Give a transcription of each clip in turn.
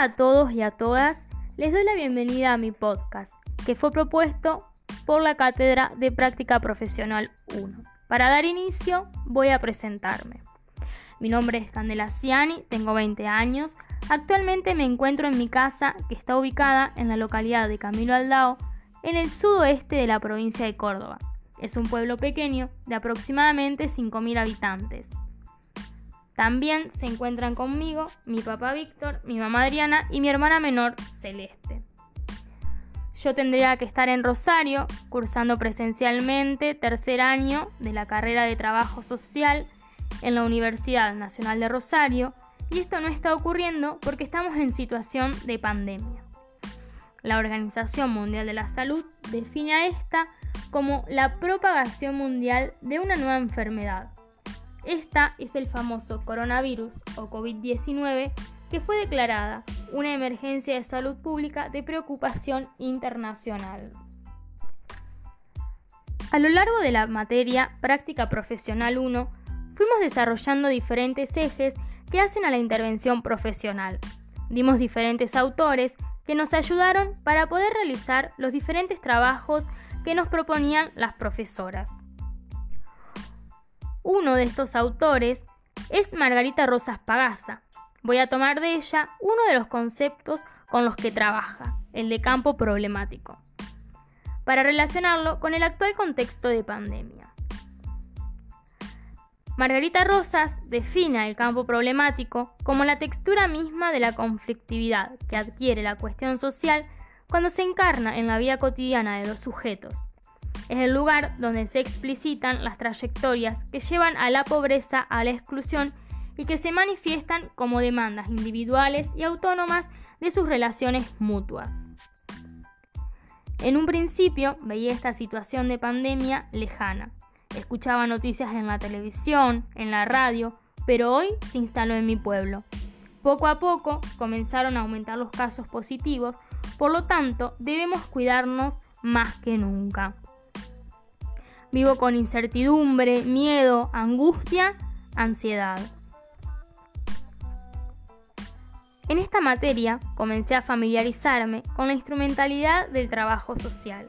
A todos y a todas, les doy la bienvenida a mi podcast, que fue propuesto por la Cátedra de Práctica Profesional 1. Para dar inicio, voy a presentarme. Mi nombre es Candela Ciani, tengo 20 años. Actualmente me encuentro en mi casa, que está ubicada en la localidad de Camilo Aldao, en el sudoeste de la provincia de Córdoba. Es un pueblo pequeño de aproximadamente 5.000 habitantes. También se encuentran conmigo mi papá Víctor, mi mamá Adriana y mi hermana menor Celeste. Yo tendría que estar en Rosario cursando presencialmente tercer año de la carrera de trabajo social en la Universidad Nacional de Rosario y esto no está ocurriendo porque estamos en situación de pandemia. La Organización Mundial de la Salud define a esta como la propagación mundial de una nueva enfermedad. Esta es el famoso coronavirus o COVID-19 que fue declarada una emergencia de salud pública de preocupación internacional. A lo largo de la materia Práctica Profesional 1, fuimos desarrollando diferentes ejes que hacen a la intervención profesional. Dimos diferentes autores que nos ayudaron para poder realizar los diferentes trabajos que nos proponían las profesoras. Uno de estos autores es Margarita Rosas Pagasa. Voy a tomar de ella uno de los conceptos con los que trabaja, el de campo problemático, para relacionarlo con el actual contexto de pandemia. Margarita Rosas define el campo problemático como la textura misma de la conflictividad que adquiere la cuestión social cuando se encarna en la vida cotidiana de los sujetos. Es el lugar donde se explicitan las trayectorias que llevan a la pobreza, a la exclusión y que se manifiestan como demandas individuales y autónomas de sus relaciones mutuas. En un principio veía esta situación de pandemia lejana, escuchaba noticias en la televisión, en la radio, pero hoy se instaló en mi pueblo. Poco a poco comenzaron a aumentar los casos positivos, por lo tanto debemos cuidarnos más que nunca. Vivo con incertidumbre, miedo, angustia, ansiedad. En esta materia comencé a familiarizarme con la instrumentalidad del trabajo social,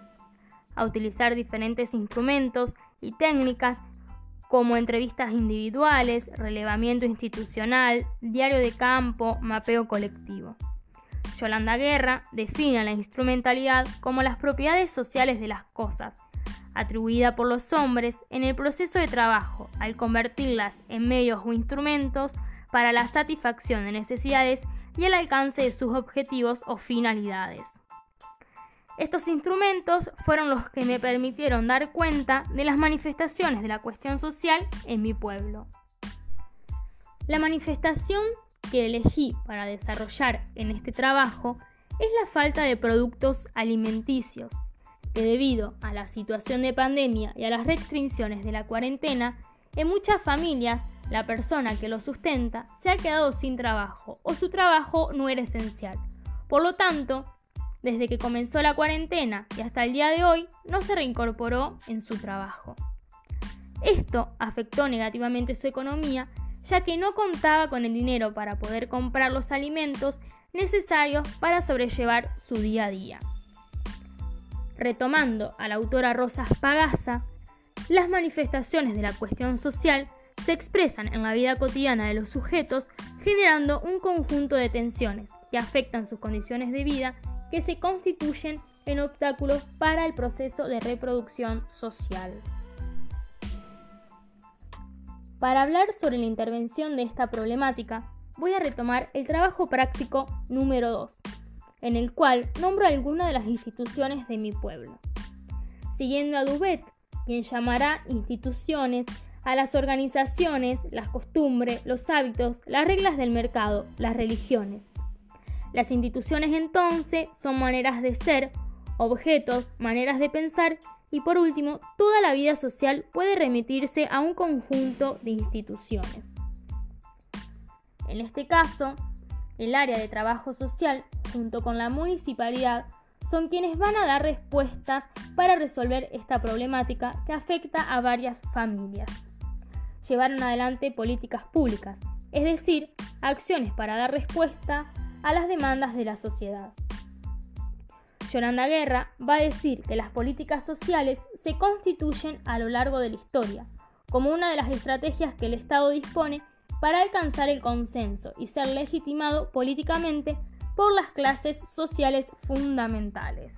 a utilizar diferentes instrumentos y técnicas como entrevistas individuales, relevamiento institucional, diario de campo, mapeo colectivo. Yolanda Guerra define la instrumentalidad como las propiedades sociales de las cosas, atribuida por los hombres en el proceso de trabajo, al convertirlas en medios o instrumentos para la satisfacción de necesidades y el alcance de sus objetivos o finalidades. Estos instrumentos fueron los que me permitieron dar cuenta de las manifestaciones de la cuestión social en mi pueblo. La manifestación que elegí para desarrollar en este trabajo es la falta de productos alimenticios, que debido a la situación de pandemia y a las restricciones de la cuarentena, en muchas familias la persona que lo sustenta se ha quedado sin trabajo o su trabajo no era esencial. Por lo tanto, desde que comenzó la cuarentena y hasta el día de hoy, no se reincorporó en su trabajo. Esto afectó negativamente su economía, ya que no contaba con el dinero para poder comprar los alimentos necesarios para sobrellevar su día a día. Retomando a la autora Rosa Pagasa, las manifestaciones de la cuestión social se expresan en la vida cotidiana de los sujetos generando un conjunto de tensiones que afectan sus condiciones de vida que se constituyen en obstáculos para el proceso de reproducción social. Para hablar sobre la intervención de esta problemática, voy a retomar el trabajo práctico número 2, en el cual nombro algunas de las instituciones de mi pueblo. Siguiendo a Dubet, quien llamará instituciones a las organizaciones, las costumbres, los hábitos, las reglas del mercado, las religiones, las instituciones entonces son maneras de ser, objetos, maneras de pensar y por último, toda la vida social puede remitirse a un conjunto de instituciones. En este caso, el área de trabajo social junto con la municipalidad son quienes van a dar respuestas para resolver esta problemática que afecta a varias familias. Llevaron adelante políticas públicas, es decir, acciones para dar respuesta a las demandas de la sociedad. Yolanda Guerra va a decir que las políticas sociales se constituyen a lo largo de la historia, como una de las estrategias que el Estado dispone para alcanzar el consenso y ser legitimado políticamente por las clases sociales fundamentales.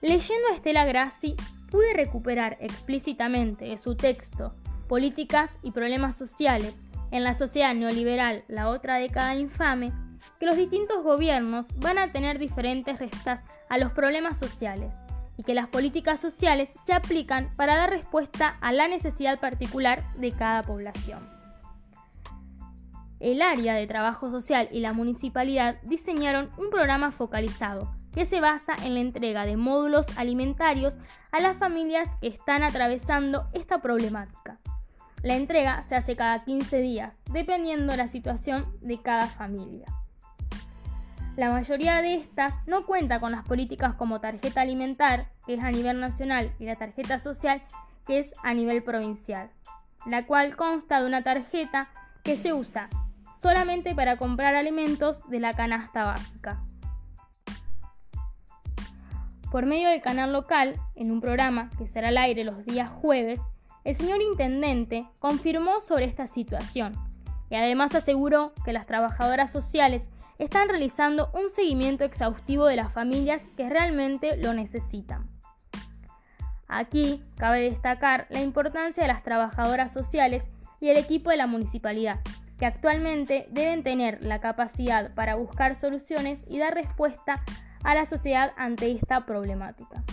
Leyendo a Estela Grassi, pude recuperar explícitamente de su texto Políticas y problemas sociales en la sociedad neoliberal, la otra década infame, que los distintos gobiernos van a tener diferentes restas a los problemas sociales y que las políticas sociales se aplican para dar respuesta a la necesidad particular de cada población. El área de trabajo social y la municipalidad diseñaron un programa focalizado que se basa en la entrega de módulos alimentarios a las familias que están atravesando esta problemática. La entrega se hace cada 15 días, dependiendo de la situación de cada familia. La mayoría de estas no cuenta con las políticas como tarjeta alimentar, que es a nivel nacional, y la tarjeta social, que es a nivel provincial, la cual consta de una tarjeta que se usa solamente para comprar alimentos de la canasta básica. Por medio del canal local, en un programa que será al aire los días jueves, el señor Intendente confirmó sobre esta situación y además aseguró que las trabajadoras sociales están realizando un seguimiento exhaustivo de las familias que realmente lo necesitan. Aquí cabe destacar la importancia de las trabajadoras sociales y el equipo de la municipalidad, que actualmente deben tener la capacidad para buscar soluciones y dar respuesta a la sociedad ante esta problemática.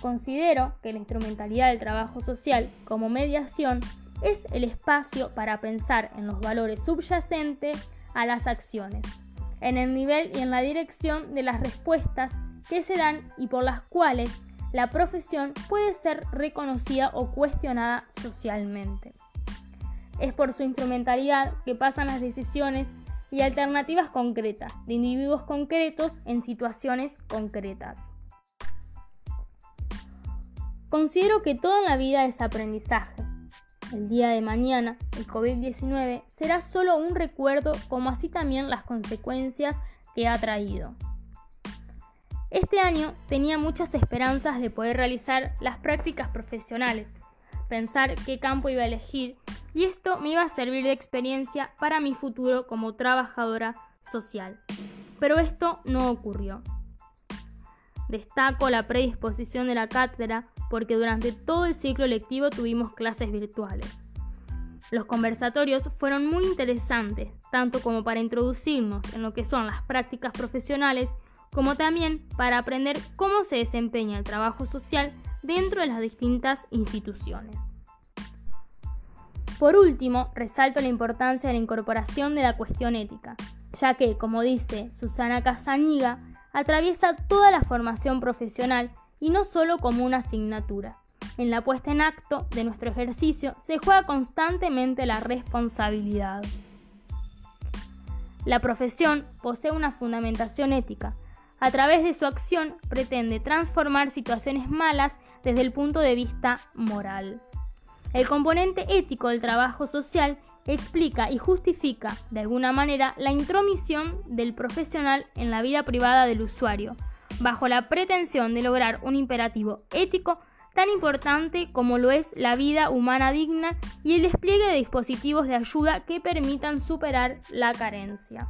Considero que la instrumentalidad del trabajo social como mediación es el espacio para pensar en los valores subyacentes a las acciones, en el nivel y en la dirección de las respuestas que se dan y por las cuales la profesión puede ser reconocida o cuestionada socialmente. Es por su instrumentalidad que pasan las decisiones y alternativas concretas de individuos concretos en situaciones concretas. Considero que toda la vida es aprendizaje el día de mañana, el COVID-19 será solo un recuerdo como así también las consecuencias que ha traído. Este año tenía muchas esperanzas de poder realizar las prácticas profesionales, pensar qué campo iba a elegir y esto me iba a servir de experiencia para mi futuro como trabajadora social. Pero esto no ocurrió. Destaco la predisposición de la cátedra porque durante todo el ciclo lectivo tuvimos clases virtuales. Los conversatorios fueron muy interesantes, tanto como para introducirnos en lo que son las prácticas profesionales, como también para aprender cómo se desempeña el trabajo social dentro de las distintas instituciones. Por último, resalto la importancia de la incorporación de la cuestión ética, ya que, como dice Susana Casaniga, atraviesa toda la formación profesional y no solo como una asignatura. En la puesta en acto de nuestro ejercicio se juega constantemente la responsabilidad. La profesión posee una fundamentación ética. A través de su acción pretende transformar situaciones malas desde el punto de vista moral. El componente ético del trabajo social explica y justifica de alguna manera la intromisión del profesional en la vida privada del usuario, bajo la pretensión de lograr un imperativo ético tan importante como lo es la vida humana digna y el despliegue de dispositivos de ayuda que permitan superar la carencia.